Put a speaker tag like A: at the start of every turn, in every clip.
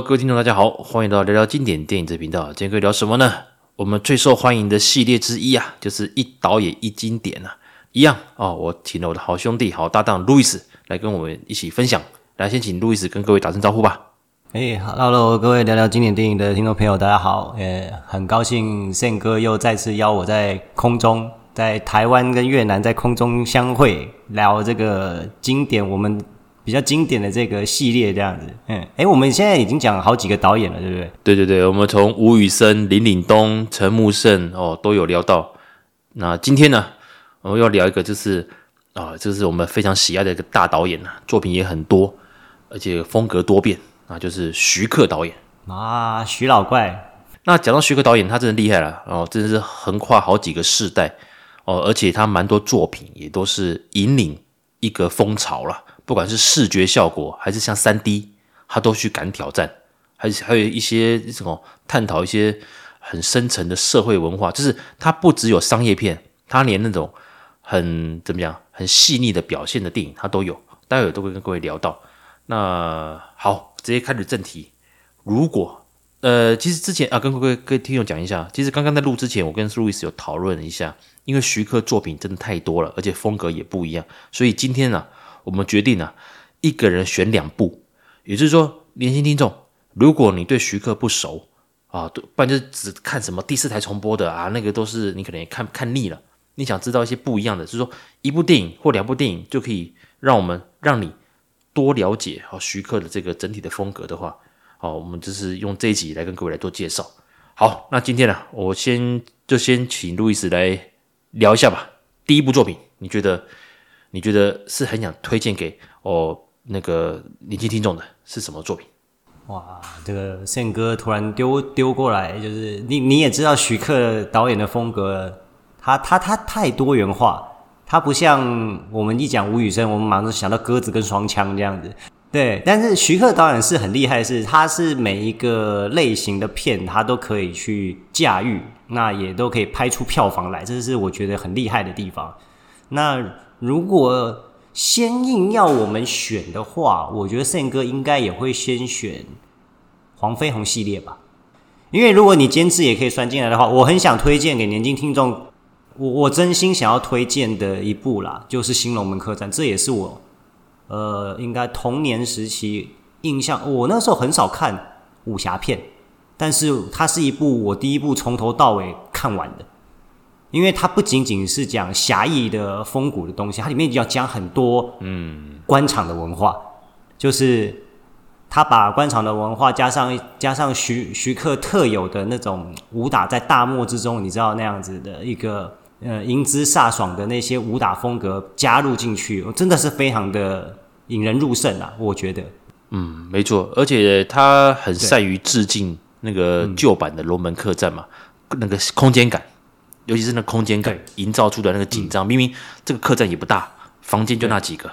A: 各位听众，大家好，欢迎到聊聊经典电影这频道。今天可以聊什么呢？我们最受欢迎的系列之一啊，就是一导演一经典啊，一样哦。我请了我的好兄弟、好搭档路易斯来跟我们一起分享。来，先请路易斯跟各位打声招呼吧。
B: 哎，Hello，各位聊聊经典电影的听众朋友，大家好。呃，很高兴 Sam 哥又再次邀我在空中，在台湾跟越南在空中相会，聊这个经典我们。比较经典的这个系列这样子，嗯，哎，我们现在已经讲了好几个导演了，对不对？
A: 对对对，我们从吴宇森、林岭东、陈木胜哦都有聊到。那今天呢，我们要聊一个，就是啊，这是我们非常喜爱的一个大导演啊，作品也很多，而且风格多变，啊就是徐克导演
B: 啊，徐老怪。
A: 那讲到徐克导演，他真的厉害了哦，真的是横跨好几个世代哦，而且他蛮多作品也都是引领一个风潮了。不管是视觉效果，还是像三 D，他都去敢挑战，还还有一些什么探讨一些很深层的社会文化，就是他不只有商业片，他连那种很怎么样、很细腻的表现的电影，他都有。待会都会跟各位聊到。那好，直接开始正题。如果呃，其实之前啊，跟各位各位听众讲一下，其实刚刚在录之前，我跟路易斯有讨论一下，因为徐克作品真的太多了，而且风格也不一样，所以今天呢、啊。我们决定啊，一个人选两部，也就是说，年轻听众，如果你对徐克不熟啊，不然就是只看什么第四台重播的啊，那个都是你可能也看看腻了。你想知道一些不一样的，就是说一部电影或两部电影就可以让我们让你多了解啊徐克的这个整体的风格的话，好，我们就是用这一集来跟各位来做介绍。好，那今天呢，我先就先请路易斯来聊一下吧。第一部作品，你觉得？你觉得是很想推荐给哦那个年轻听众的是什么作品？
B: 哇，这个宪哥突然丢丢过来，就是你你也知道徐克导演的风格，他他他太多元化，他不像我们一讲吴宇森，我们马上想到鸽子跟双枪这样子。对，但是徐克导演是很厉害是，是他是每一个类型的片他都可以去驾驭，那也都可以拍出票房来，这是我觉得很厉害的地方。那如果先硬要我们选的话，我觉得 Sam 哥应该也会先选黄飞鸿系列吧。因为如果你监制也可以算进来的话，我很想推荐给年轻听众，我我真心想要推荐的一部啦，就是《新龙门客栈》，这也是我呃应该童年时期印象。我那时候很少看武侠片，但是它是一部我第一部从头到尾看完的。因为它不仅仅是讲侠义的风骨的东西，它里面要讲很多嗯官场的文化，嗯、就是他把官场的文化加上加上徐徐克特有的那种武打，在大漠之中，你知道那样子的一个呃英姿飒爽的那些武打风格加入进去，真的是非常的引人入胜啊！我觉得，
A: 嗯，没错，而且他很善于致敬那个旧版的龙门客栈嘛，嗯、那个空间感。尤其是那空间感营造出的那个紧张，嗯、明明这个客栈也不大，房间就那几个。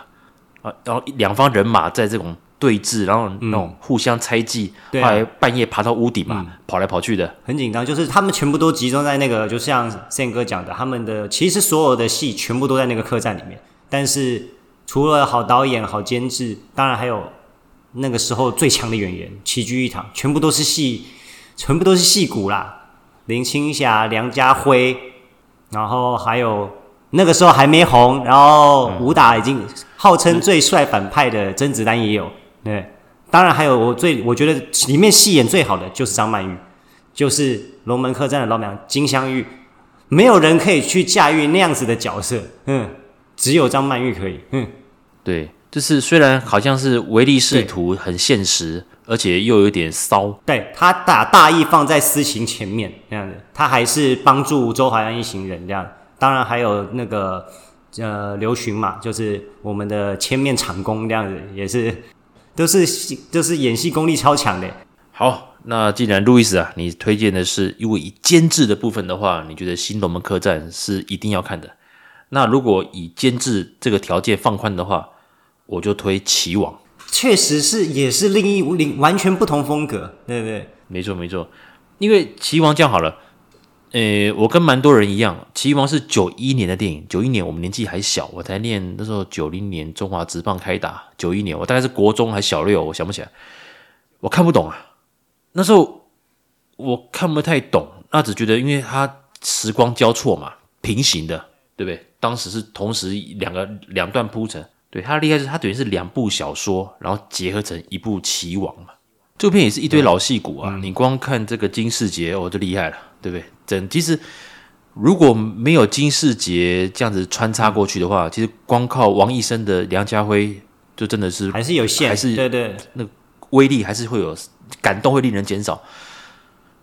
A: 啊，然后两方人马在这种对峙，然后那种互相猜忌，嗯、后来半夜爬到屋顶嘛，嗯、跑来跑去的，
B: 很紧张。就是他们全部都集中在那个，就像 Sam 哥讲的，他们的其实所有的戏全部都在那个客栈里面。但是除了好导演、好监制，当然还有那个时候最强的演员齐聚一堂，全部都是戏，全部都是戏骨啦。林青霞、梁家辉，然后还有那个时候还没红，然后武打已经号称最帅反派的甄子丹也有，对，当然还有我最我觉得里面戏演最好的就是张曼玉，就是《龙门客栈》的老娘金镶玉，没有人可以去驾驭那样子的角色，嗯，只有张曼玉可以，嗯，
A: 对，就是虽然好像是唯利是图，很现实。而且又有点骚，
B: 对，他把大义放在私情前面这样子，他还是帮助周淮安一行人这样。当然还有那个呃刘巡嘛，就是我们的千面长工这样子，也是都是都是演戏功力超强的。
A: 好，那既然路易斯啊，你推荐的是因为以监制的部分的话，你觉得《新龙门客栈》是一定要看的。那如果以监制这个条件放宽的话，我就推《棋王》。
B: 确实是，也是另一另完全不同风格，对不对？
A: 没错没错，因为《棋王》这样好了，呃，我跟蛮多人一样，《棋王》是九一年的电影，九一年我们年纪还小，我才念那时候九零年中华职棒开打，九一年我大概是国中还小六，我想不起来。我看不懂啊。那时候我看不太懂，那只觉得因为它时光交错嘛，平行的，对不对？当时是同时两个两段铺陈，对，它厉害是他等于是两部小说，然后结合成一部棋王嘛。这部片也是一堆老戏骨啊，嗯、你光看这个金世杰哦就厉害了，对不对？整其实如果没有金世杰这样子穿插过去的话，其实光靠王一生的梁家辉就真的是
B: 还是有限，还是对对，
A: 那威力还是会有感动，会令人减少。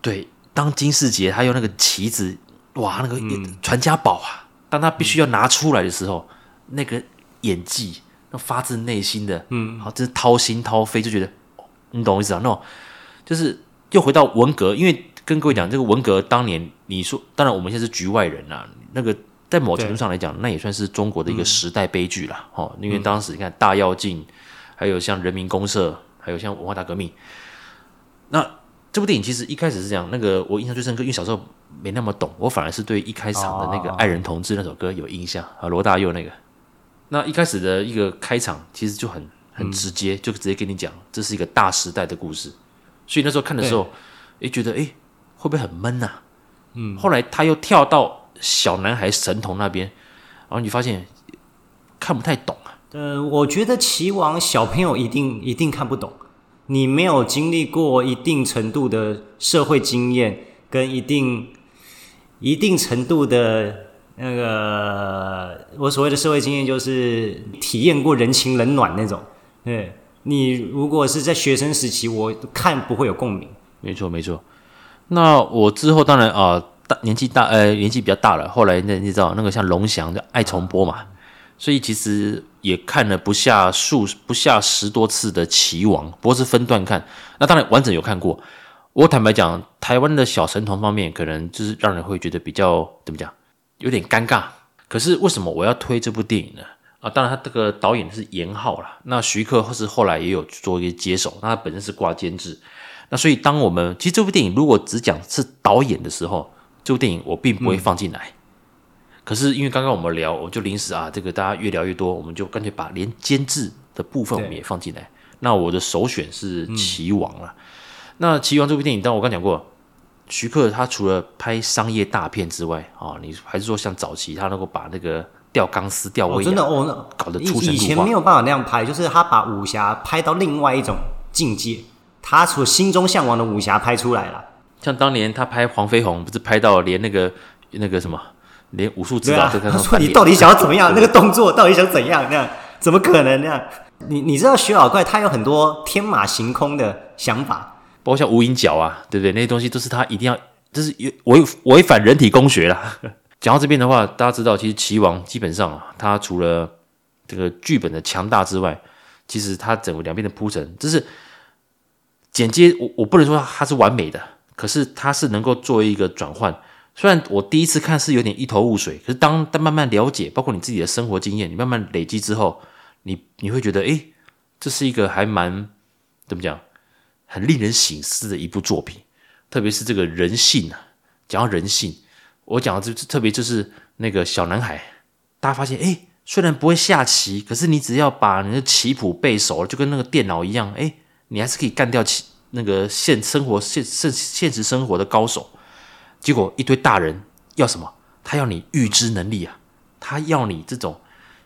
A: 对，当金世杰他用那个棋子，哇，那个传家宝啊，当他必须要拿出来的时候，嗯、那个演技，那发自内心的，嗯，好，真是掏心掏肺，就觉得。你懂我意思啊？那种就是又回到文革，因为跟各位讲，这个文革当年，你说当然我们现在是局外人啦。那个在某程度上来讲，那也算是中国的一个时代悲剧啦。哦、嗯，因为当时你看大跃进，还有像人民公社，还有像文化大革命。那这部电影其实一开始是这样，那个我印象最深刻，因为小时候没那么懂，我反而是对一开场的那个《爱人同志》那首歌有印象啊，罗大佑那个。那一开始的一个开场其实就很。很直接，就直接跟你讲，这是一个大时代的故事。所以那时候看的时候，诶，觉得诶，会不会很闷呐？嗯。后来他又跳到小男孩神童那边，然后你发现看不太懂啊。
B: 呃，我觉得棋王小朋友一定一定看不懂。你没有经历过一定程度的社会经验，跟一定一定程度的。那个我所谓的社会经验，就是体验过人情冷暖那种。对，你如果是在学生时期，我看不会有共鸣。
A: 没错，没错。那我之后当然啊，大年纪大，呃，年纪比较大了。后来那你知道那个像龙翔的爱重播嘛，所以其实也看了不下数不下十多次的《棋王》，不过是分段看。那当然完整有看过。我坦白讲，台湾的小神童方面，可能就是让人会觉得比较怎么讲，有点尴尬。可是为什么我要推这部电影呢？啊，当然，他这个导演是严浩啦。那徐克或是后来也有做一个接手，那他本身是挂监制。那所以，当我们其实这部电影如果只讲是导演的时候，这部电影我并不会放进来。嗯、可是因为刚刚我们聊，我就临时啊，这个大家越聊越多，我们就干脆把连监制的部分我们也放进来。那我的首选是《棋王》了。嗯、那《棋王》这部电影，当我刚讲过，徐克他除了拍商业大片之外，啊，你还是说像早期他能够把那个。吊钢丝、吊威亚，真的哦，搞得出神入化。以前
B: 没有办法那样拍，就是他把武侠拍到另外一种境界，他所心中向往的武侠拍出来了。
A: 像当年他拍黄飞鸿，不是拍到连那个那个什么，连武术指导都看到。他说：“你到底想要怎么样？那个动作到底想怎样？那样怎么可能那样？你你知道徐老怪他有很多天马行空的想法，包括像无影脚啊，对不对？那些东西都是他一定要，这是违违反人体工学了。讲到这边的话，大家知道，其实《棋王》基本上啊，它除了这个剧本的强大之外，其实它整个两边的铺陈，就是剪接，我我不能说它是完美的，可是它是能够作为一个转换。虽然我第一次看是有点一头雾水，可是当当慢慢了解，包括你自己的生活经验，你慢慢累积之后，你你会觉得，诶，这是一个还蛮怎么讲，很令人省思的一部作品。特别是这个人性啊，讲到人性。我讲的就特别就是那个小男孩，大家发现，哎，虽然不会下棋，可是你只要把你的棋谱背熟了，就跟那个电脑一样，哎，你还是可以干掉棋那个现生活现现现实生活的高手。结果一堆大人要什么？他要你预知能力啊，他要你这种，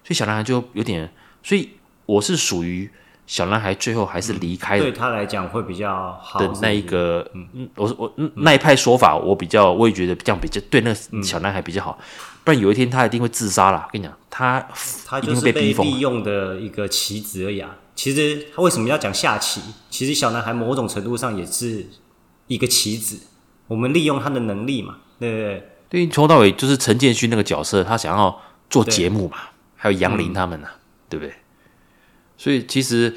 A: 所以小男孩就有点，所以我是属于。小男孩最后还是离开了，
B: 对他来讲会比较好
A: 的那一个，嗯，我我那一派说法，我比较，我也觉得这样比较对那个小男孩比较好，不然有一天他一定会自杀了。跟你讲，他
B: 他就是被利用的一个棋子而已啊。其实他为什么要讲下棋？其实小男孩某种程度上也是一个棋子，我们利用他的能力嘛，对不对？
A: 对，从头到尾就是陈建勋那个角色，他想要做节目嘛，还有杨林他们呢，对不对？所以其实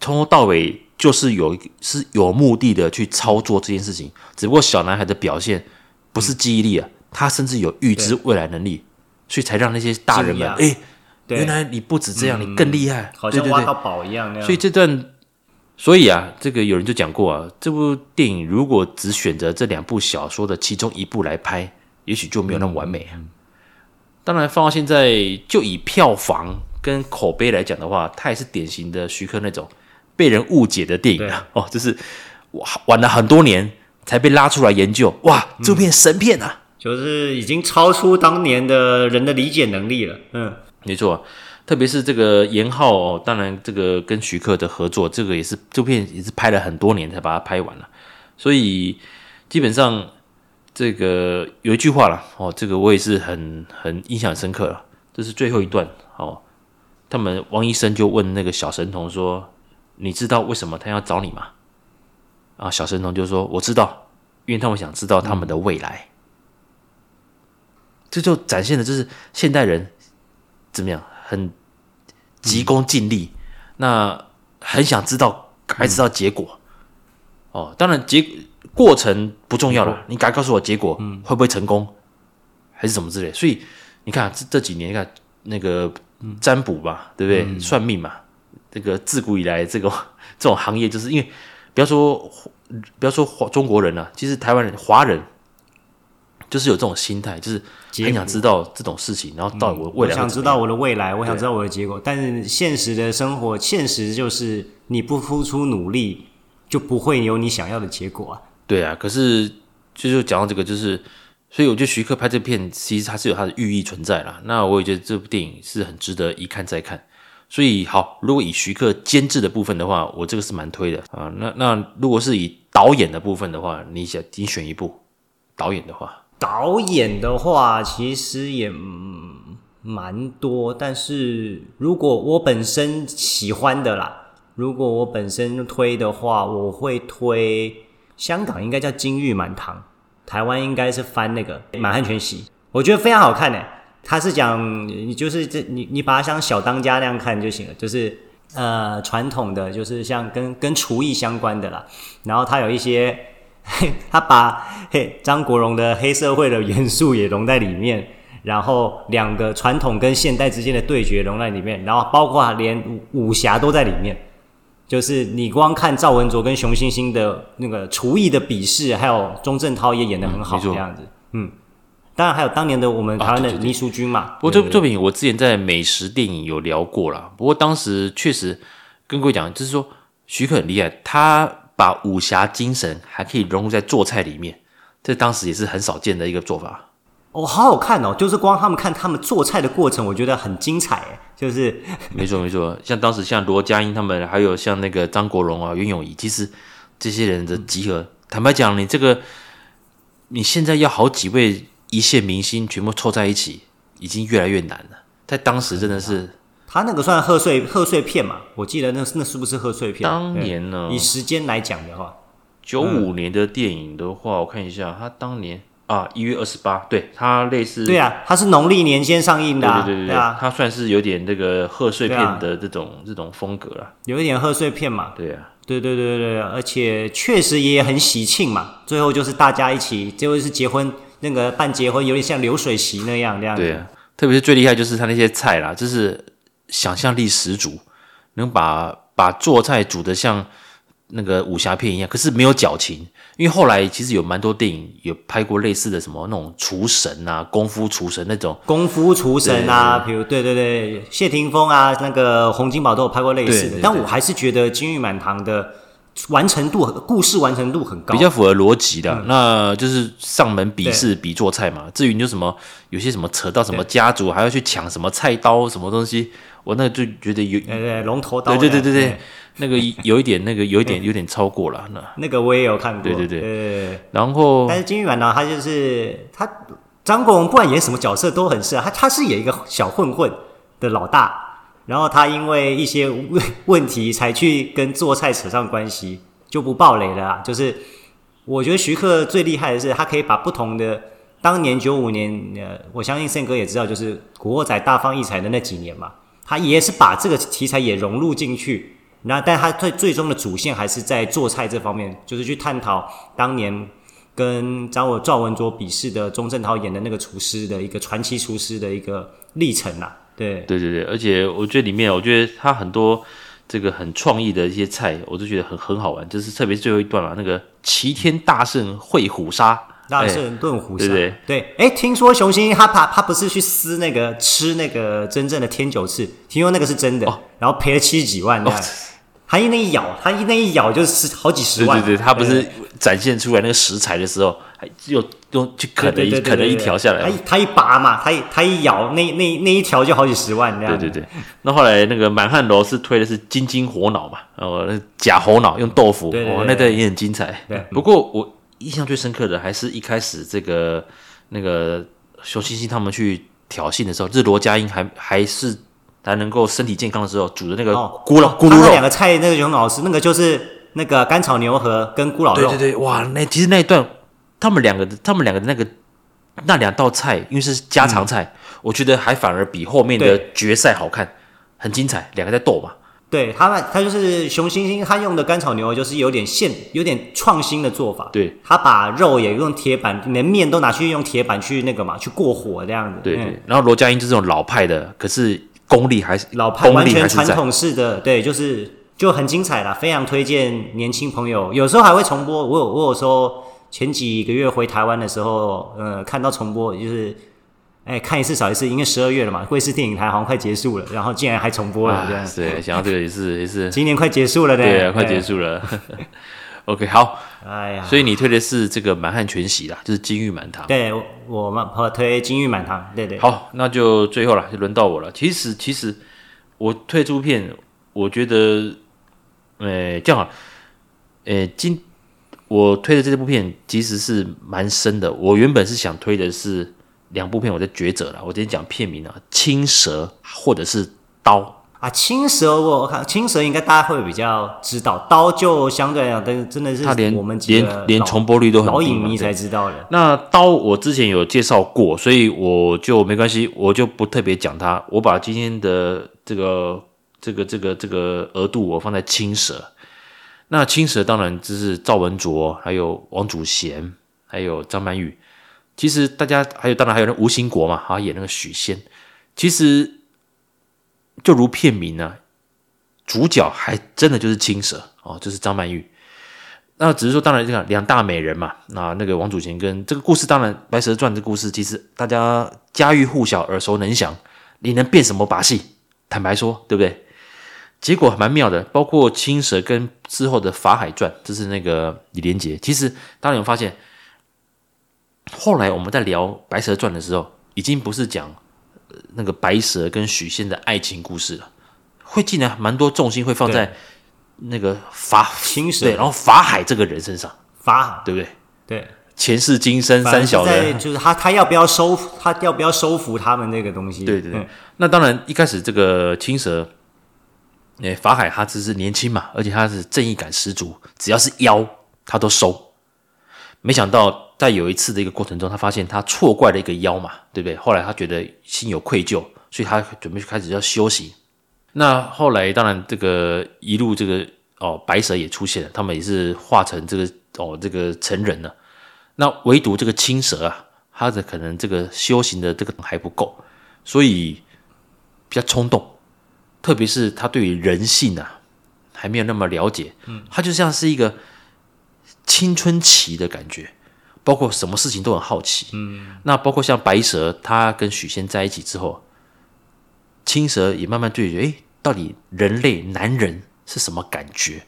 A: 从头到尾就是有是有目的的去操作这件事情，只不过小男孩的表现不是记忆力啊，他甚至有预知未来能力，所以才让那些大人们哎，原来你不止这样，你更厉害，
B: 好像挖到宝一样。
A: 所以这段，所以啊，这个有人就讲过啊，这部电影如果只选择这两部小说的其中一部来拍，也许就没有那么完美啊。当然放到现在，就以票房。跟口碑来讲的话，它也是典型的徐克那种被人误解的电影啊，哦，就是晚了很多年才被拉出来研究，哇，这片神片啊，
B: 就是已经超出当年的人的理解能力了。嗯，
A: 没错，特别是这个严浩哦，当然这个跟徐克的合作，这个也是这片也是拍了很多年才把它拍完了，所以基本上这个有一句话了哦，这个我也是很很印象很深刻了，这是最后一段哦，他们王医生就问那个小神童说。你知道为什么他要找你吗？啊，小神童就说：“我知道，因为他们想知道他们的未来。”这就展现的就是现代人怎么样，很急功近利，那很想知道，该知道结果。哦，当然结过程不重要了，你该告诉我结果会不会成功，还是什么之类。所以你看这这几年，你看那个占卜吧，对不对？算命嘛。这个自古以来，这个 这种行业，就是因为不要说不要说中国人了，啊，其实台湾人、华人就是有这种心态，就是很想知道这种事情，然后到我未来，
B: 嗯，我想知道我的未来，我想知道我的结果。但是现实的生活，现实就是你不付出努力，就不会有你想要的结果啊。
A: 对啊，可是就是讲到这个，就是所以我觉得徐克拍这片，其实它是有它的寓意存在啦。那我也觉得这部电影是很值得一看再看。所以好，如果以徐克监制的部分的话，我这个是蛮推的啊。那那如果是以导演的部分的话，你想你选一部导演的话，
B: 导演的话其实也蛮多，但是如果我本身喜欢的啦，如果我本身推的话，我会推香港应该叫《金玉满堂》，台湾应该是翻那个《满汉全席》，我觉得非常好看诶。他是讲，你就是这你你把它像小当家那样看就行了，就是呃传统的，就是像跟跟厨艺相关的啦。然后他有一些，嘿 他把嘿张国荣的黑社会的元素也融在里面，然后两个传统跟现代之间的对决融在里面，然后包括连武侠都在里面。就是你光看赵文卓跟熊欣欣的那个厨艺的比试，还有钟镇涛也演得很好这样子，嗯。当然还有当年的我们台湾的倪淑君嘛。不过这部作品
A: 我之前在美食电影有聊过啦。不过当时确实跟各位讲，就是说徐克很厉害，他把武侠精神还可以融入在做菜里面，这当时也是很少见的一个做法。
B: 哦，好好看哦！就是光他们看他们做菜的过程，我觉得很精彩。就是
A: 没错没错，像当时像罗家英他们，还有像那个张国荣啊、袁咏仪，其实这些人的集合，嗯、坦白讲，你这个你现在要好几位。一线明星全部凑在一起，已经越来越难了。在当时真的是，
B: 他那个算贺岁贺岁片嘛？我记得那那是不是贺岁片？
A: 当年呢？
B: 以时间来讲的话，
A: 九五年的电影的话，我看一下，他当年啊一月二十八，对它类似，
B: 对啊，它是农历年间上映的，啊，
A: 对对对对，它算是有点这个贺岁片的这种这种风格了，
B: 有一点贺岁片嘛？
A: 对啊，
B: 对对对对，而且确实也很喜庆嘛。最后就是大家一起，最后是结婚。那个办结婚有点像流水席那样，这样。
A: 对啊，特别是最厉害就是他那些菜啦，就是想象力十足，能把把做菜煮的像那个武侠片一样，可是没有矫情。因为后来其实有蛮多电影有拍过类似的什么那种厨神啊，功夫厨神那种。
B: 功夫厨神啊，比如对对对，谢霆锋啊，那个洪金宝都有拍过类似的。但我还是觉得《金玉满堂》的。完成度，故事完成度很高，
A: 比较符合逻辑的，嗯，那就是上门比试比做菜嘛。至于你就什么有些什么扯到什么家族，还要去抢什么菜刀什么东西，我那就觉得有
B: 对对龙头刀，
A: 对对对对 对，那个有一点那个有一点有点超过了。那
B: 那个我也有看过，
A: 对对对，
B: 对
A: 然后
B: 但是金玉满呢他就是他张国荣不管演什么角色都很适合他，他是演一个小混混的老大。然后他因为一些问问题才去跟做菜扯上关系，就不爆雷了啊。就是我觉得徐克最厉害的是，他可以把不同的当年九五年，呃，我相信胜哥也知道，就是《古惑仔》大放异彩的那几年嘛，他也是把这个题材也融入进去。那但他最最终的主线还是在做菜这方面，就是去探讨当年跟张我赵文卓比试的钟镇涛演的那个厨师的一个传奇厨师的一个历程啊。对对
A: 对对，而且我觉得里面，我觉得他很多这个很创意的一些菜，我都觉得很很好玩。就是特别是最后一段嘛，那个齐天大圣会虎鲨，
B: 大圣炖虎沙，
A: 对对
B: 对。哎，听说熊心他怕他不是去撕那个吃那个真正的天九翅，听说那个是真的，哦、然后赔了七十几万这样。他一那一咬，他一那一咬就是好几十万。
A: 对对对，他不是展现出来那个食材的时候，还又用去啃了一啃了一条下来。
B: 他一他一拔嘛，他一他一咬，那那那一条就好几十万这样。
A: 对对对。那后来那个满汉楼是推的是金金火脑嘛，哦，假猴脑用豆腐，哦，那个也很精彩。对。不过我印象最深刻的还是一开始这个那个熊欣欣他们去挑衅的时候，就是罗家英还还是。还能够身体健康的时候煮的那个咕噜咕噜肉，
B: 那两个菜，那个熊老师，那个就是那个干炒牛河跟咕老肉。
A: 对对对，哇，那其实那一段，他们两个的，他们两个的那个那两道菜，因为是家常菜，嗯、我觉得还反而比后面的决赛好看，很精彩，两个在斗嘛。
B: 对他们，他就是熊星星，他用的干炒牛肉就是有点现，有点创新的做法。
A: 对，
B: 他把肉也用铁板，连面都拿去用铁板去那个嘛，去过火这样子。
A: 对对，嗯、然后罗家英就是这种老派的，可是。功力还是
B: 老派，完全传统式的，对，就是就很精彩啦，非常推荐年轻朋友。有时候还会重播，我有我有时候前几个月回台湾的时候，呃，看到重播，就是哎看一次少一次，因为十二月了嘛，贵视电影台好像快结束了，然后竟然还重播了，啊、这样。
A: 对，想到这个也是也是，
B: 今年快结束了呢，
A: 对啊，快结束了。OK，好，哎呀，所以你推的是这个《满汉全席》啦，就是《金玉满堂》。
B: 对，我我推《金玉满堂》。对对。
A: 好，那就最后了，就轮到我了。其实，其实我推这部片，我觉得，呃，这样好，呃，今我推的这部片其实是蛮深的。我原本是想推的是两部片，我在抉择了。我今天讲片名啊，《青蛇》或者是《刀》。
B: 啊，青蛇我我看青蛇应该大家会比较知道，刀就相对来讲，但是真的是我们几个
A: 连连重播率都很低，
B: 老影迷才知道的。
A: 那刀我之前有介绍过，所以我就没关系，我就不特别讲它。我把今天的这个这个这个这个额度我放在青蛇。那青蛇当然就是赵文卓，还有王祖贤，还有张曼玉。其实大家还有当然还有那吴兴国嘛，他演那个许仙。其实。就如片名呢、啊，主角还真的就是青蛇哦，就是张曼玉。那只是说，当然这个两大美人嘛，那那个王祖贤跟这个故事，当然《白蛇传》这故事，其实大家家喻户晓、耳熟能详。你能变什么把戏？坦白说，对不对？结果蛮妙的，包括青蛇跟之后的《法海传》，就是那个李连杰。其实，当然有发现，后来我们在聊《白蛇传》的时候，已经不是讲。那个白蛇跟许仙的爱情故事了，会竟然蛮多重心会放在那个法
B: 青蛇
A: 对，然后法海这个人身上，
B: 法海
A: 对不对？
B: 对，
A: 前世今生三小人，
B: 就是他他要不要收他要不要收服他们那个东西？
A: 对对对。嗯、那当然一开始这个青蛇，哎，法海他只是年轻嘛，而且他是正义感十足，只要是妖他都收。没想到。在有一次的一个过程中，他发现他错怪了一个妖嘛，对不对？后来他觉得心有愧疚，所以他准备开始要修行。那后来当然这个一路这个哦，白蛇也出现了，他们也是化成这个哦这个成人了。那唯独这个青蛇啊，他的可能这个修行的这个还不够，所以比较冲动，特别是他对于人性啊还没有那么了解，嗯，他就像是一个青春期的感觉。包括什么事情都很好奇，嗯，那包括像白蛇，他跟许仙在一起之后，青蛇也慢慢对觉，哎，到底人类男人是什么感觉？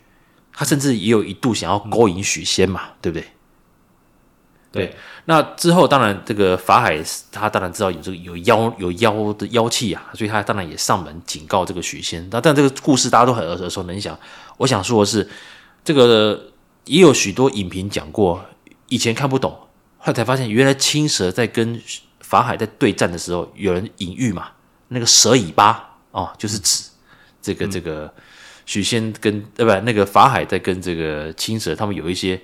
A: 他甚至也有一度想要勾引许仙嘛，嗯、对不对？对，对。那之后，当然这个法海他当然知道有这个有妖有妖的妖气啊，所以他当然也上门警告这个许仙。那但这个故事大家都很耳熟能详。我想说的是，这个也有许多影评讲过。以前看不懂，后来才发现，原来青蛇在跟法海在对战的时候，有人隐喻嘛，那个蛇尾巴哦，就是指这个这个许仙跟对吧？那个法海在跟这个青蛇，他们有一些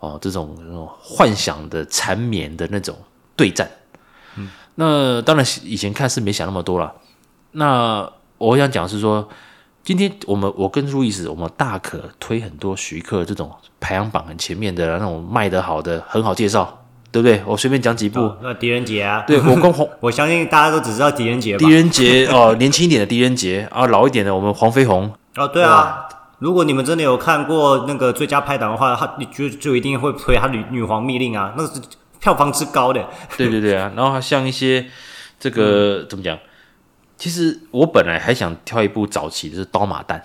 A: 哦这种那种幻想的缠绵的那种对战。嗯，那当然以前看是没想那么多了。那我想讲是说。今天我们我跟路易斯，我们大可推很多徐克这种排行榜很前面的那种卖得好的，很好介绍，对不对？我随便讲几部。哦、那
B: 狄仁杰啊，
A: 对我跟 黄，
B: 我相信大家都只知道狄仁杰。
A: 狄仁杰哦，年轻一点的狄仁杰啊，老一点的我们黄飞鸿。
B: 哦，对啊，如果你们真的有看过那个最佳拍档的话，他就就一定会推他女女皇密令啊，那是票房之高的。
A: 对对对啊，然后还像一些这个、嗯、怎么讲？其实我本来还想挑一部早期的是《刀马旦》，《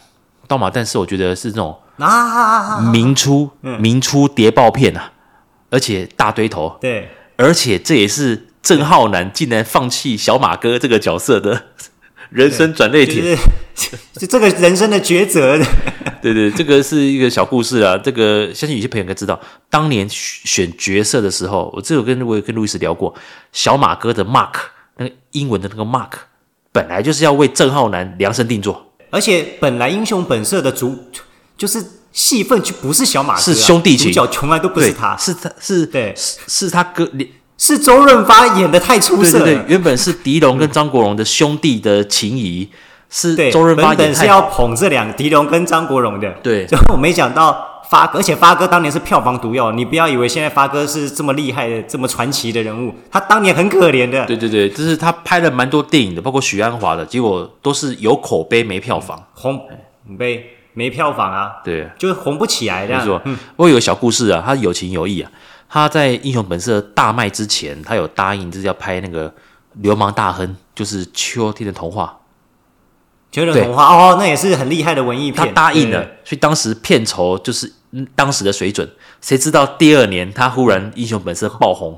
A: 刀马旦是我觉得是这种
B: 啊，
A: 明初明初谍报片啊，而且大堆头，
B: 对，
A: 而且这也是郑浩南竟然放弃小马哥这个角色的人生转捩点，
B: 就这个人生的抉择。
A: 对对，这个是一个小故事啊。这个相信有些朋友应该知道，当年选角色的时候，我这有跟我有跟路易斯聊过，小马哥的 Mark 那个英文的那个 Mark，本来就是要为郑浩南量身定做，
B: 而且本来英雄本色的主就是戏份就不是小马哥，啊，
A: 是兄弟情，
B: 主角从来都不是他，
A: 是他是
B: 对。
A: 是是他哥，
B: 是周润发演的太出色。了。
A: 对对对，原本是狄龙跟张国荣的兄弟的情谊。是周润发演，
B: 本本是要捧这两狄龙跟张国荣的，
A: 对，
B: 就 我没想到发哥，而且发哥当年是票房毒药，你不要以为现在发哥是这么厉害的、这么传奇的人物，他当年很可怜的。
A: 对对对，就是他拍了蛮多电影的，包括许鞍华的，结果都是有口碑没票房，
B: 红没没票房啊，
A: 对，
B: 就是红不起来的。
A: 没错，嗯，我有个小故事啊，他有情有义啊，他在《英雄本色》大卖之前，他有答应就是要拍那个《流氓大亨》，就是《秋天的童话》。
B: 秋天的童话哦，那也是很厉害的文艺片。
A: 他答应了，所以当时片酬就是当时的水准。谁知道第二年他忽然英雄本色爆红，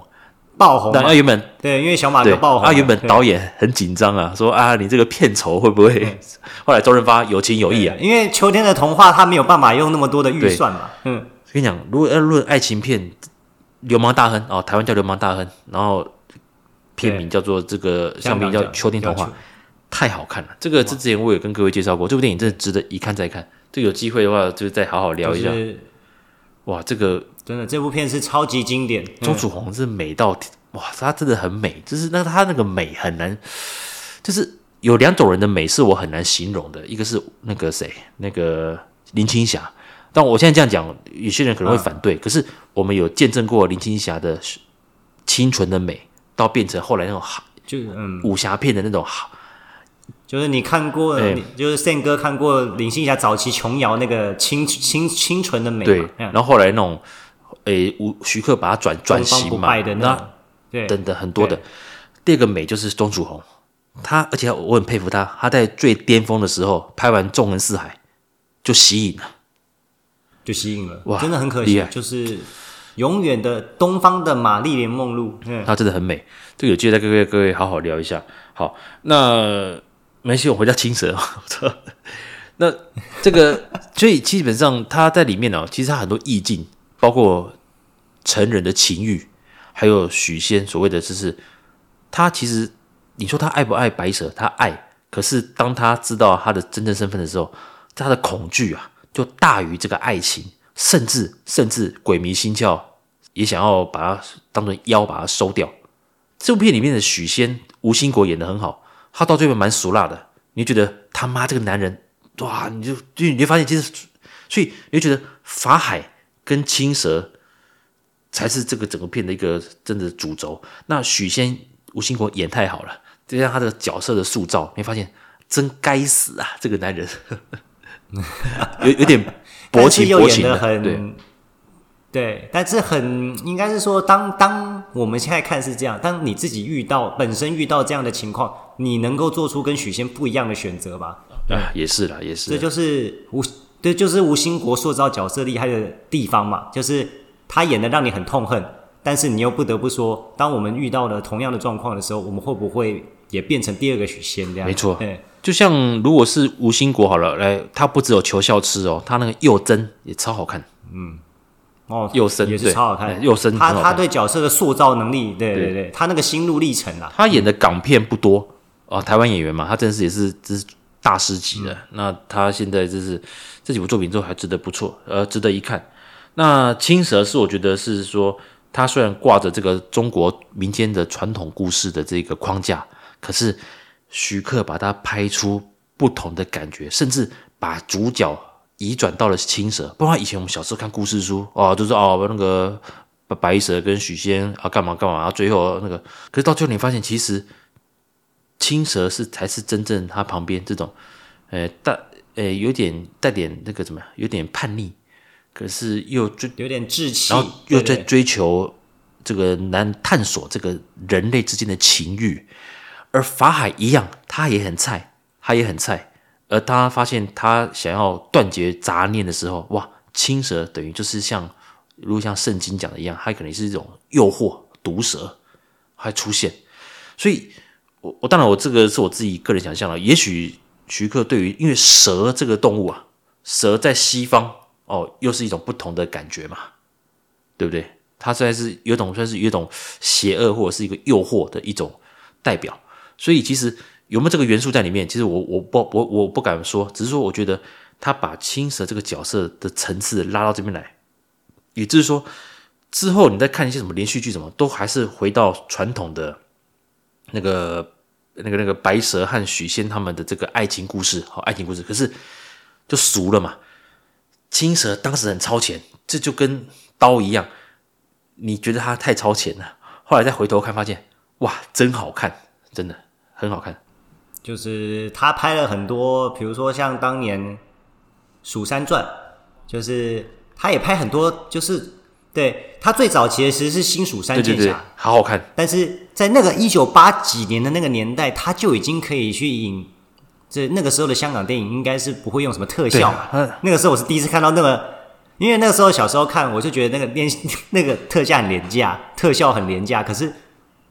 B: 爆红。
A: 那原本
B: 对，因为小马哥爆红。
A: 他原本导演很紧张啊，说啊，你这个片酬会不会？后来周润发有情有义啊，
B: 因为秋天的童话他没有办法用那么多的预算嘛。嗯，
A: 跟你讲，如果要论爱情片，《流氓大亨》哦，台湾叫《流氓大亨》，然后片名叫做这个，相名叫《秋天童话》。太好看了，这个之前我有跟各位介绍过，这部电影真的值得一看再看。这有机会的话，就再好好聊一下。哇，这个
B: 真的，这部片是超级经典。
A: 钟楚红是美到哇，她真的很美，就是那她那个美很难，就是有两种人的美是我很难形容的，一个是那个谁，那个林青霞。但我现在这样讲，有些人可能会反对，可是我们有见证过林青霞的清纯的美，到变成后来那种好，就嗯武侠片的那种好。
B: 就是你看过，欸、就是 Sam 哥看过林青霞早期琼瑶那个清清清纯的美，
A: 对。然后后来那种，诶，吴徐克把它转转型嘛，
B: 那对
A: 等等很多的。第二个美就是钟楚红，她而且我很佩服她，她在最巅峰的时候拍完《纵横四海》就吸引了，
B: 就吸引了，哇，真的很可惜，就是永远的东方的玛丽莲梦露，
A: 她真的很美。这个有机会再跟各位各位好好聊一下。好，那。没事，我回家青蛇。那这个，所以基本上他在里面呢，其实他很多意境，包括成人的情欲，还有许仙所谓的就是，他其实你说他爱不爱白蛇？他爱。可是当他知道他的真正身份的时候，他的恐惧啊，就大于这个爱情，甚至甚至鬼迷心窍，也想要把他当成妖，把他收掉。这部片里面的许仙，吴兴国演的很好。他到最后蛮俗辣的，你就觉得他妈这个男人，哇！你就就你就发现，其实，所以你就觉得法海跟青蛇才是这个整个片的一个真的主轴。那许仙、吴兴国演太好了，就像他的角色的塑造，你发现真该死啊！这个男人 有有点薄情薄情的，对。
B: 对，但是很应该是说，当当我们现在看是这样，当你自己遇到本身遇到这样的情况，你能够做出跟许仙不一样的选择吧？
A: 对啊，也是啦，也是。
B: 这就是吴，这就是吴兴国塑造角色厉害的地方嘛，就是他演的让你很痛恨，但是你又不得不说，当我们遇到了同样的状况的时候，我们会不会也变成第二个许仙这样？
A: 没错，对，就像如果是吴兴国好了，来，他不只有求孝痴哦，他那个幼贞也超好看，嗯。
B: 哦，
A: 又深
B: 也是超好看，
A: 又深
B: 他他对角色的塑造能力，对对对，他那个心路历程啊，
A: 他演的港片不多哦，台湾演员嘛，他真是也是这是大师级的。那他现在就是这几部作品之后还值得不错，呃，值得一看。那青蛇是我觉得是说，他虽然挂着这个中国民间的传统故事的这个框架，可是徐克把它拍出不同的感觉，甚至把主角。移转到了青蛇，不然以前我们小时候看故事书哦，就是哦那个白蛇跟许仙啊干嘛干嘛，然后最后那个，可是到最后你发现其实青蛇是才是真正他旁边这种，呃带呃有点带点那个怎么样，有点叛逆，可是又追
B: 有点志气，
A: 然后又在追求这个难探索这个人类之间的情欲，而法海一样，他也很菜，他也很菜。而他发现他想要断绝杂念的时候，哇，青蛇等于就是像，如果像圣经讲的一样，它可能是一种诱惑，毒蛇还出现。所以，我我当然我这个是我自己个人想象了。也许徐克对于因为蛇这个动物啊，蛇在西方哦，又是一种不同的感觉嘛，对不对？它虽然是有种算是有一种邪恶或者是一个诱惑的一种代表，所以其实。有没有这个元素在里面？其实我我不我我不敢说，只是说我觉得他把青蛇这个角色的层次拉到这边来，也就是说之后你再看一些什么连续剧，什么都还是回到传统的那个那个那个白蛇和许仙他们的这个爱情故事，好爱情故事，可是就俗了嘛。青蛇当时很超前，这就跟刀一样，你觉得它太超前了，后来再回头看，发现哇，真好看，真的很好看。
B: 就是他拍了很多，比如说像当年《蜀山传》，就是他也拍很多，就是对他最早其实是《新蜀山剑侠》，对对对，
A: 好好看。
B: 但是在那个一九八几年的那个年代，他就已经可以去引，这那个时候的香港电影应该是不会用什么特效嘛。那个时候我是第一次看到那么，因为那个时候小时候看，我就觉得那个电 那个特价很廉价，特效很廉价，可是。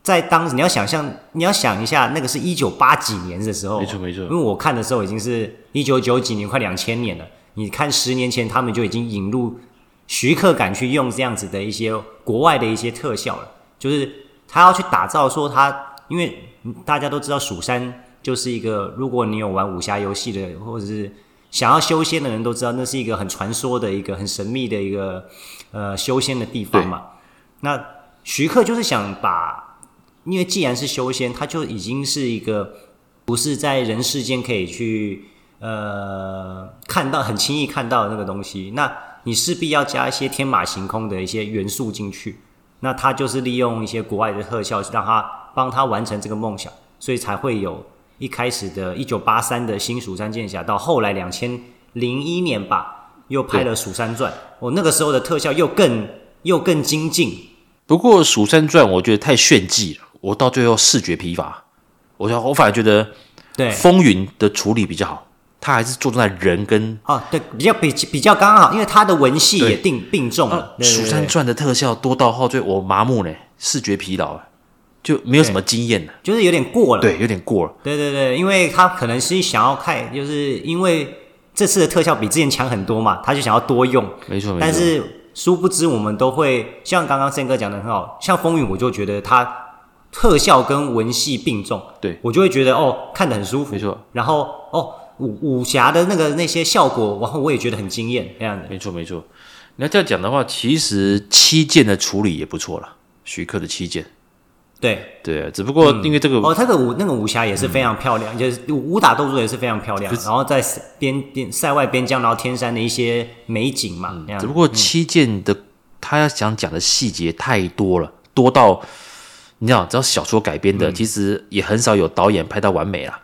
B: 在当时，你要想象，你要想一下，那个是一九八几年的时候，
A: 没错没错。
B: 因为我看的时候已经是一九九几年，快两千年了。你看十年前，他们就已经引入徐克敢去用这样子的一些国外的一些特效了，就是他要去打造说他，因为大家都知道蜀山就是一个，如果你有玩武侠游戏的，或者是想要修仙的人都知道，那是一个很传说的一个很神秘的一个呃修仙的地方嘛。那徐克就是想把。因为既然是修仙，他就已经是一个不是在人世间可以去呃看到很轻易看到的那个东西，那你势必要加一些天马行空的一些元素进去。那他就是利用一些国外的特效，让他帮他完成这个梦想，所以才会有一开始的一九八三的新蜀山剑侠，到后来两千零一年吧，又拍了《蜀山传》，我那个时候的特效又更又更精进。
A: 不过《蜀山传》我觉得太炫技了。我到最后视觉疲乏，我想我反而觉得，对。风云的处理比较好，他还是注重在人跟
B: 哦，对比较比比较刚好，因为他的文戏也定并重了。
A: 《蜀山传》的特效多到后最我麻木呢，视觉疲劳，就没有什么经验了，
B: 就是有点过了，
A: 对，有点过了。
B: 对对对，因为他可能是想要看，就是因为这次的特效比之前强很多嘛，他就想要多用，
A: 没错没错。
B: 但是殊不知我们都会像刚刚森哥讲的很好，像风云，我就觉得他。特效跟文戏并重，
A: 对，
B: 我就会觉得哦，看得很舒服，
A: 没错。
B: 然后哦，武武侠的那个那些效果，然后我也觉得很惊艳，这样的。
A: 没错没错。那这样讲的话，其实七剑的处理也不错了，徐克的七剑。
B: 对
A: 对，只不过因为这个、
B: 嗯、哦，他的武那个武侠也是非常漂亮，嗯、就是武打动作也是非常漂亮。然后在边边塞外边疆，然后天山的一些美景嘛，
A: 嗯、只不过七剑的、嗯、他要想讲的细节太多了，多到。你知道，只要小说改编的，嗯，其实也很少有导演拍到完美啦。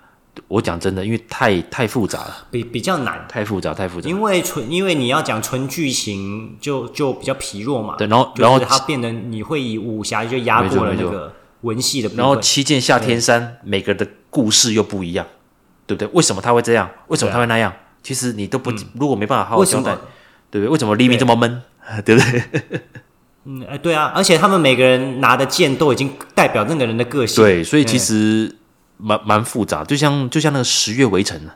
A: 我讲真的，因为太太复杂了，
B: 比比较难，
A: 太复杂，太复杂。
B: 因为纯，因为你要讲纯剧情就，就就比较疲弱嘛。
A: 对，然后然后
B: 它变得你会以武侠就压过了那个文戏的部分。
A: 然后七剑下天山，每个人的故事又不一样，对不对？为什么他会这样？为什么他会那样？其实你都不，嗯，如果没办法好好交代，对不对？为什么黎明这么闷？对不对？
B: 嗯，哎，对啊，而且他们每个人拿的剑都已经代表那个人的个性。
A: 对，所以其实蛮蛮复杂，就像就像那个《十月围城》啊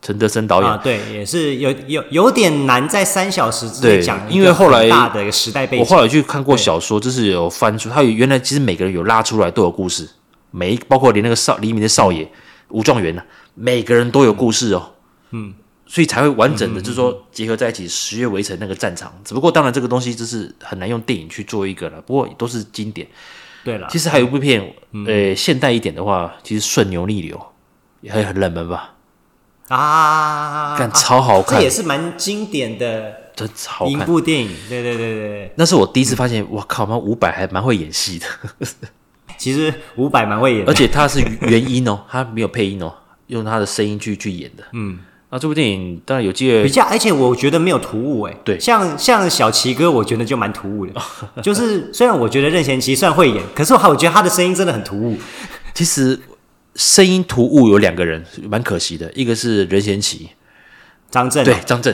A: 陈德森导演，
B: 啊，对，也是有有有点难在三小时之内讲，
A: 因为后来
B: 大的一个时代背景。
A: 我后来去看过小说，就是有翻出，他原来其实每个人有拉出来都有故事，每一包括连那个少黎明的少爷武状元呢，每个人都有故事哦。嗯。所以才会完整的，就是说结合在一起。十月围城那个战场，只不过当然这个东西就是很难用电影去做一个了。不过都是经典。
B: 对了，
A: 其实还有一部片，呃，现代一点的话，其实《顺流逆流》也很很冷门吧？
B: 啊，
A: 看超好看，
B: 这也是蛮经典的，
A: 真超
B: 一部电影。对对对对，
A: 那是我第一次发现，我靠，妈伍佰还蛮会演戏的。
B: 其实伍佰蛮会演，
A: 而且他是原音哦，他没有配音哦，用他的声音去去演的。嗯。啊，这部电影当然有机会
B: 比较，而且我觉得没有突兀哎。
A: 对，
B: 像像小齐哥，我觉得就蛮突兀的。就是虽然我觉得任贤齐算会演，可是我我觉得他的声音真的很突兀。
A: 其实声音突兀有两个人，蛮可惜的，一个是任贤齐，
B: 张震、啊，
A: 对，张震。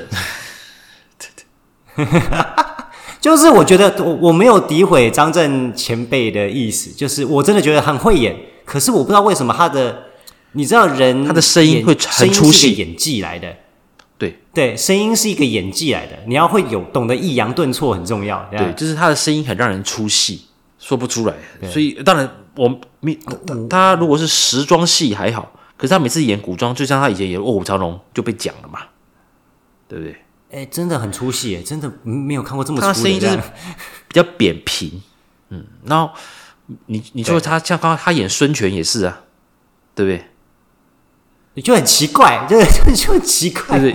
B: 对 对就是我觉得我我没有诋毁张震前辈的意思，就是我真的觉得很会演，可是我不知道为什么他的，你知道人
A: 他的声音会很出戏，
B: 演技来的，
A: 对。
B: 对，声音是一个演技来的，你要会有懂得抑扬顿挫很重要，
A: 对，就是他的声音很让人出戏，说不出来，所以当然我没他如果是时装戏还好，可是他每次演古装，就像他以前演《卧虎藏龙》就被讲了嘛，对不对？
B: 哎、欸，真的很出戏，真的没有看过这么。
A: 他声音就是比较扁平，嗯，然后你你说他像刚刚他演孙权也是啊，对不对？
B: 你就很奇怪，就就就很奇怪，
A: 就是，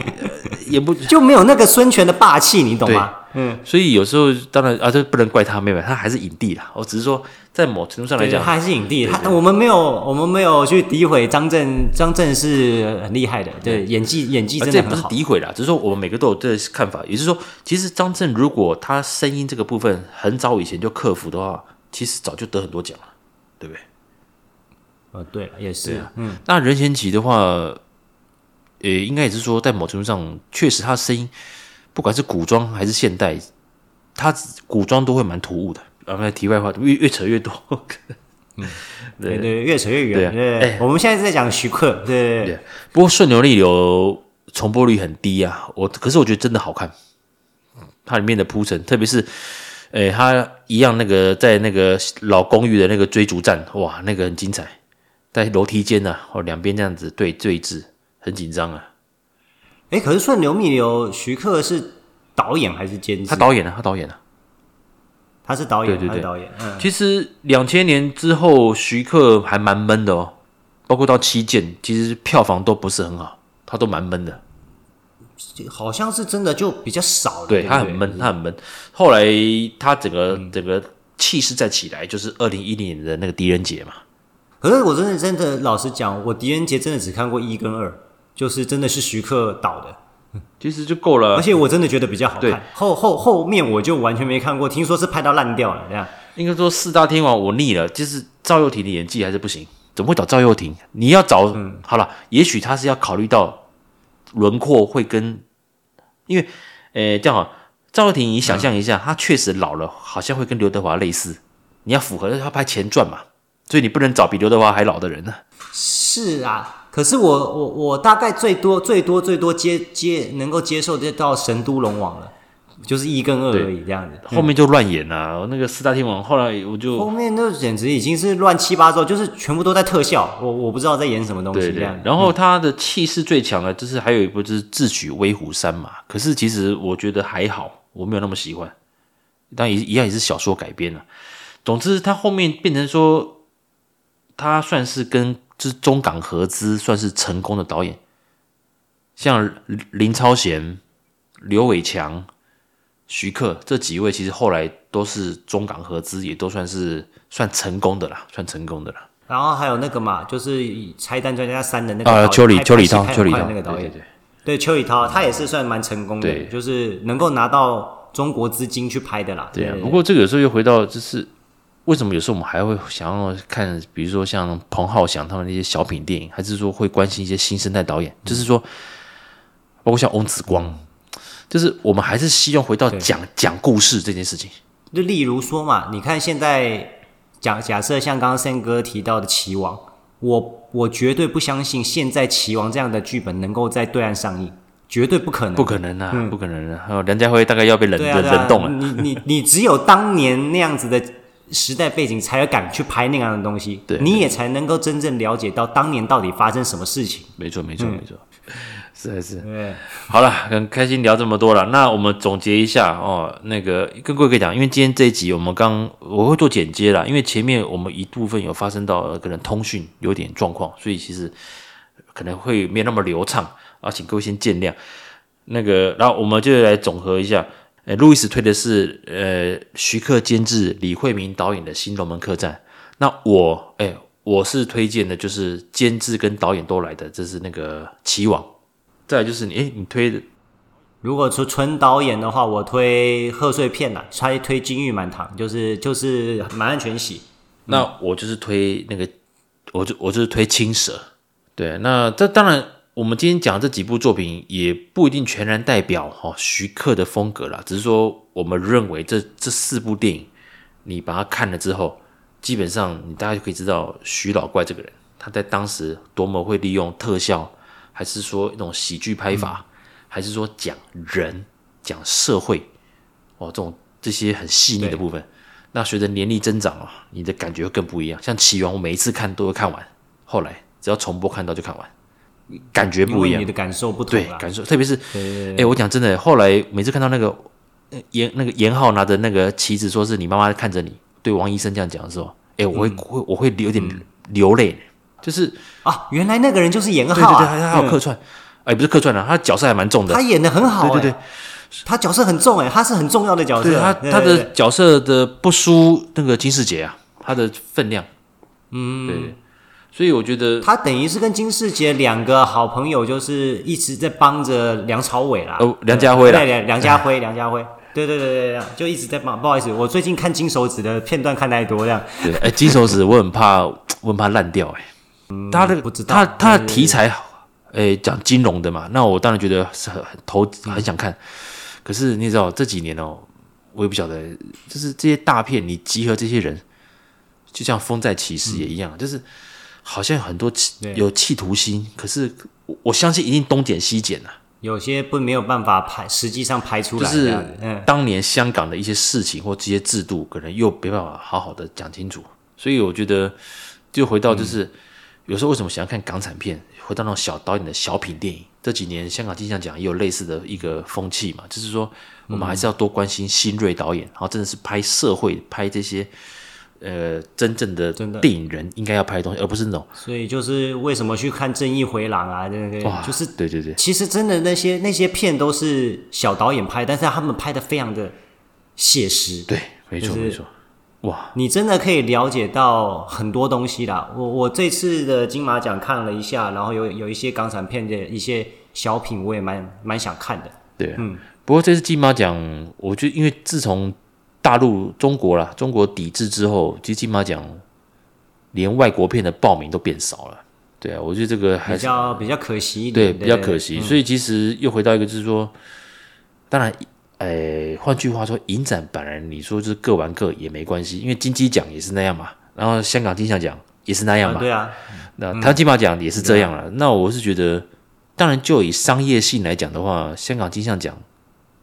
A: 也不
B: 就没有那个孙权的霸气，你懂吗？
A: 嗯，所以有时候当然啊，这不能怪他妹妹，他还是影帝啦。我只是说，在某程度上来讲，
B: 他还是影帝。他我们没有，我们没有去诋毁张震，张震是很厉害的，对，演技演技真的很好。
A: 这不是诋毁啦，只是说我们每个都有这个看法。也就是说，其实张震如果他声音这个部分很早以前就克服的话，其实早就得很多奖了，对不对？
B: 呃，对，也是。嗯，
A: 那任贤齐的话，呃，应该也是说，在某程度上，确实他的声音。不管是古装还是现代，他古装都会蛮突兀的。然后题外话，越越扯越多。
B: 嗯，对对，越扯越远。对，我们现在是在讲徐克。对对对。
A: 不过顺流逆流重播率很低啊，我可是我觉得真的好看。它里面的铺陈，特别是，哎、欸，他一样那个在那个老公寓的那个追逐战，哇，那个很精彩，在楼梯间呢、啊，哦，两边这样子对对峙，很紧张啊。
B: 哎、欸，可是顺流逆流，徐克是导演还是监制？
A: 他导演啊，他导演啊，
B: 他是导演，
A: 对对对，
B: 导演。嗯，
A: 其实两千年之后，徐克还蛮闷的哦，包括到七剑，其实票房都不是很好，他都蛮闷的。
B: 好像是真的就比较少了，
A: 对，他很闷，他很闷。后来他整个、嗯、整个气势再起来，就是二零一零年的那个狄仁杰嘛。
B: 可是我真的真的老实讲，我狄仁杰真的只看过一跟二。就是真的是徐克导的，
A: 其实就够了。
B: 而且我真的觉得比较好看。后后后面我就完全没看过，听说是拍到烂掉了这样。
A: 应该说四大天王我腻了，就是赵又廷的演技还是不行。怎么会找赵又廷？你要找、嗯、好了，也许他是要考虑到轮廓会跟，因为呃这样好，赵又廷你想象一下，嗯、他确实老了，好像会跟刘德华类似。你要符合他拍前传嘛，所以你不能找比刘德华还老的人呢、啊。
B: 是啊。可是我我我大概最多最多最多接接能够接受就到神都龙王了，就是一跟二而已这样子，
A: 后面就乱演了、啊嗯。那个四大天王后来我就
B: 后面那简直已经是乱七八糟，就是全部都在特效，我我不知道在演什么东西这样。对对，
A: 然后他的气势最强的，就是还有一部就是智取威虎山嘛。可是其实我觉得还好，我没有那么喜欢，但也一样也是小说改编的。总之他后面变成说，他算是跟。就是中港合资算是成功的导演，像林超贤、刘伟强、徐克这几位，其实后来都是中港合资，也都算是算成功的啦，算成功的啦。
B: 然后还有那个嘛，就是《拆弹专家三》的那个
A: 啊，邱礼邱礼涛，邱礼涛
B: 那个导演，
A: 对对
B: 对，邱礼涛，他也是算蛮成功的，对，就是能够拿到中国资金去拍的啦。对啊，
A: 不过这个有时候又回到就是。为什么有时候我们还会想要看，比如说像彭浩翔他们那些小品电影，还是说会关心一些新生代导演？就是说，包括像翁子光，就是我们还是希望回到讲讲故事这件事情。
B: 就例如说嘛，你看现在假假设像刚刚森哥提到的《棋王》，我我绝对不相信现在《棋王》这样的剧本能够在对岸上映，绝对不可能，
A: 不可能啊，嗯、不可能啊！梁家辉大概要被冷冷冷冻了。
B: 你你你只有当年那样子的。时代背景才有敢去拍那样的东西，对，你也才能够真正了解到当年到底发生什么事情。
A: 没错，没错，没错，是还是。对，好了，很开心聊这么多了。那我们总结一下哦，那个跟各位讲，因为今天这一集我们刚我会做剪接啦，因为前面我们一部分有发生到可能通讯有点状况，所以其实可能会没有那么流畅啊，请各位先见谅。那个，然后我们就来总和一下。呃，路易斯推的是呃徐克监制、李惠明导演的《新龙门客栈》。那我哎，我是推荐的，就是监制跟导演都来的，这是那个《棋王》。再来就是你哎，你推的，
B: 如果说纯导演的话，我推贺岁片呐，他推《金玉满堂》，就是就是《满汉全席》。
A: 那我就是推那个我就我就是推青蛇。对，那这当然，我们今天讲这几部作品也不一定全然代表哈、哦、徐克的风格啦，只是说我们认为这这四部电影，你把它看了之后，基本上你大家就可以知道徐老怪这个人他在当时多么会利用特效，还是说一种喜剧拍法，嗯、还是说讲人讲社会哦这种这些很细腻的部分。那随着年龄增长啊，你的感觉会更不一样。像《起源》，我每一次看都会看完，后来只要重播看到就看完，感觉不一样。
B: 你的感受不同，
A: 对，感受特别是，哎、欸，我讲真的，后来每次看到那个严那个严浩拿着那个旗子，说是你妈妈看着你，对王医生这样讲的时候，哎、欸，我会、嗯、会我会有点流泪，就是
B: 啊，原来那个人就是严浩、啊，
A: 对对对，他还有客串，哎、嗯。欸，不是客串了，他角色还蛮重的，
B: 他演的很好、欸，
A: 对对。对。
B: 他角色很重哎，他是很重要的角色。
A: 他他的角色的不输那个金世杰啊，他的分量，嗯，对。所以我觉得
B: 他等于是跟金世杰两个好朋友，就是一直在帮着梁朝伟啦。
A: 哦，梁家辉啦，
B: 对，梁家辉，梁家辉，对对对对，就一直在帮。不好意思，我最近看金手指的片段看太多，这样。
A: 对，哎，金手指我很怕，我很怕烂掉哎。嗯，他的不知道，他他的题材，哎，讲金融的嘛，那我当然觉得是很很投，很想看。可是你知道这几年哦，我也不晓得，就是这些大片，你集合这些人，就像《风再起时》也一样，嗯、就是好像很多有企图心，可是我相信一定东剪西剪啊，
B: 有些不没有办法拍，实际上拍出来，
A: 就是当年香港的一些事情或这些制度，可能又没办法好好的讲清楚，所以我觉得就回到就是、嗯、有时候为什么喜欢看港产片，回到那种小导演的小品电影。这几年香港金像奖也有类似的一个风气嘛，就是说我们还是要多关心新锐导演，嗯、然后真的是拍社会、拍这些呃真正的电影人应该要拍的东西，而不是那种。
B: 所以就是为什么去看《正义回廊》啊？对对对，就是
A: 对对对。
B: 其实真的那些那些片都是小导演拍，但是他们拍的非常的写实。
A: 对，没错、就是、没错。哇，
B: 你真的可以了解到很多东西啦！我我这次的金马奖看了一下，然后有有一些港产片的一些小品，我也蛮蛮想看的。
A: 对，嗯。不过这次金马奖，我觉得因为自从大陆中国啦，中国抵制之后，其实金马奖连外国片的报名都变少了。对啊，我觉得这个还是
B: 比较比较可惜一点。
A: 对，比较可惜。所以其实又回到一个，就是说，当然。呃，换句话说，影展本来你说就是各玩各也没关系，因为金鸡奖也是那样嘛，然后香港金像奖也是那样嘛，啊对啊，那台湾金马奖也是这样了。嗯、那我是觉得，当然就以商业性来讲的话，香港金像奖，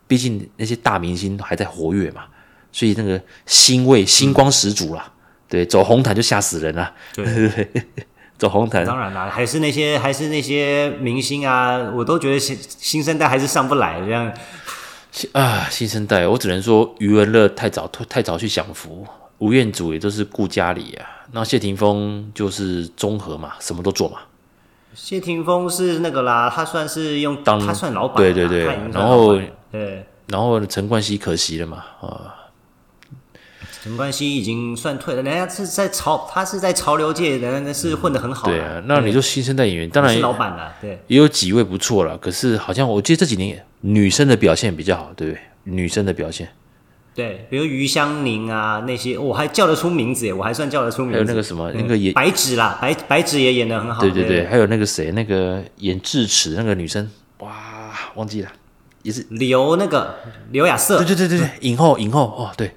A: 毕竟那些大明星还在活跃嘛，所以那个星味星光十足啦。嗯、对，走红毯就吓死人了，对对对，走红毯。
B: 当然啦，还是那些还是那些明星啊，我都觉得新新生代还是上不来这样。
A: 啊，新生代，我只能说余文乐太早太早去享福，吴彦祖也都是顾家里啊。那谢霆锋就是综合嘛，什么都做嘛。
B: 谢霆锋是那个啦，他算是用当他算老板，
A: 对对对，然后对，然后陈冠希可惜了嘛啊。
B: 陈冠希已经算退了，人家是在潮，他是在潮流界，人家是混得很好。
A: 对啊，那你说新生代演员，当然
B: 是老板了，对，
A: 也有几位不错了。可是好像我记得这几年女生的表现比较好，对不对？女生的表现，
B: 对，比如余香凝啊那些，我还叫得出名字耶，我还算叫得出名字。
A: 还有那个什么，那个演
B: 白纸啦，白白纸也演得很好。
A: 对对对，还有那个谁，那个演智齿那个女生，哇，忘记了，也是
B: 刘那个刘亚瑟。
A: 对对对对对，影后影后哦，对。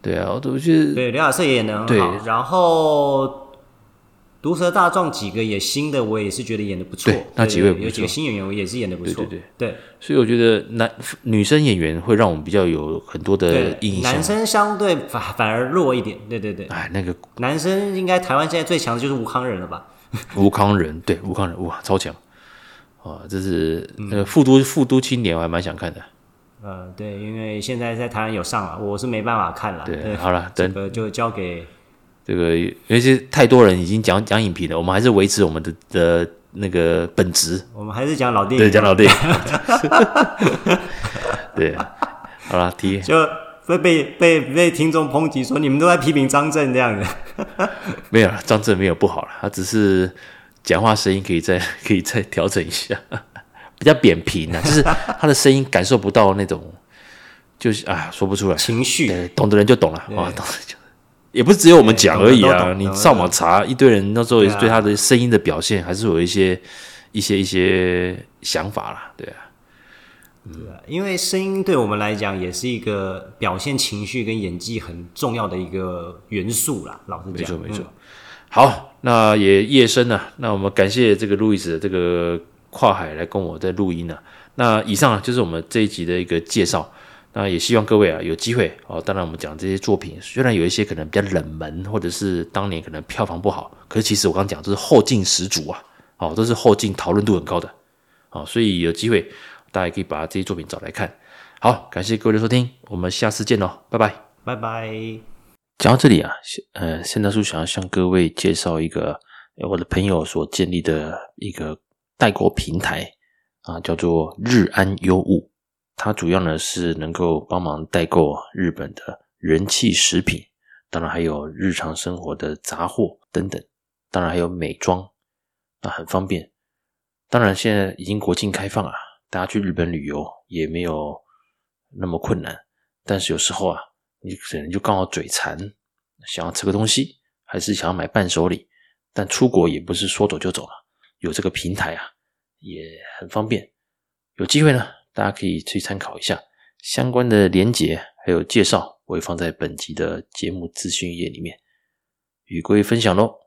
A: 对啊，我都觉得
B: 对刘亚瑟也演的很好。对然后《毒舌大壮》几个也新的，我也是觉得演的不错。对，那几位有几个新演员，我也是演的不错。对对对，对
A: 所以我觉得男女生演员会让我们比较有很多的印象。
B: 男生相对反反而弱一点。对对对。
A: 哎，那个
B: 男生应该台湾现在最强的就是吴康仁了吧？
A: 吴康仁，对吴康仁，哇，超强！哇，这是那个富都富都青年，我还蛮想看的。
B: 呃，对，因为现在在台湾有上了，我是没办法看了。
A: 对，对好了，等
B: 这个就交给
A: 这个，因为是太多人已经讲讲影评了，我们还是维持我们的的那个本职。
B: 我们还是讲老电影，
A: 对，讲老电影。对，好了，提
B: 就会被被被听众抨击说你们都在批评张震这样的。
A: 没有了，张震没有不好了，他只是讲话声音可以再可以再调整一下。比较扁平啊，就是他的声音感受不到那种，就是啊，说不出来
B: 情绪，
A: 懂的人就懂了啊，懂的就也不是只有我们讲而已啊。你上网查，一堆人那时候也是对他的声音的表现，还是有一些、啊、一些一些想法啦，对啊。
B: 对啊，因为声音对我们来讲也是一个表现情绪跟演技很重要的一个元素啦。老实讲，
A: 没错没错。好，那也夜深了，那我们感谢这个路易斯的这个跨海来跟我在录音呢。那以上就是我们这一集的一个介绍。那也希望各位啊有机会哦。当然，我们讲这些作品，虽然有一些可能比较冷门，或者是当年可能票房不好，可是其实我刚刚讲都是后劲十足啊，哦，都是后劲讨论度很高的，哦，所以有机会。大家也可以把这些作品找来看。好，感谢各位的收听，我们下次见喽，拜拜，
B: 拜拜。
A: 讲到这里啊，呃，现在是想要向各位介绍一个我的朋友所建立的一个代购平台啊，叫做日安优物。它主要呢是能够帮忙代购日本的人气食品，当然还有日常生活的杂货等等，当然还有美妆，那很方便。当然现在已经国境开放啊。大家去日本旅游也没有那么困难，但是有时候啊，你可能就刚好嘴馋，想要吃个东西，还是想要买伴手礼，但出国也不是说走就走了，有这个平台啊，也很方便。有机会呢，大家可以去参考一下相关的连结还有介绍，我会放在本集的节目资讯页里面与各位分享喽。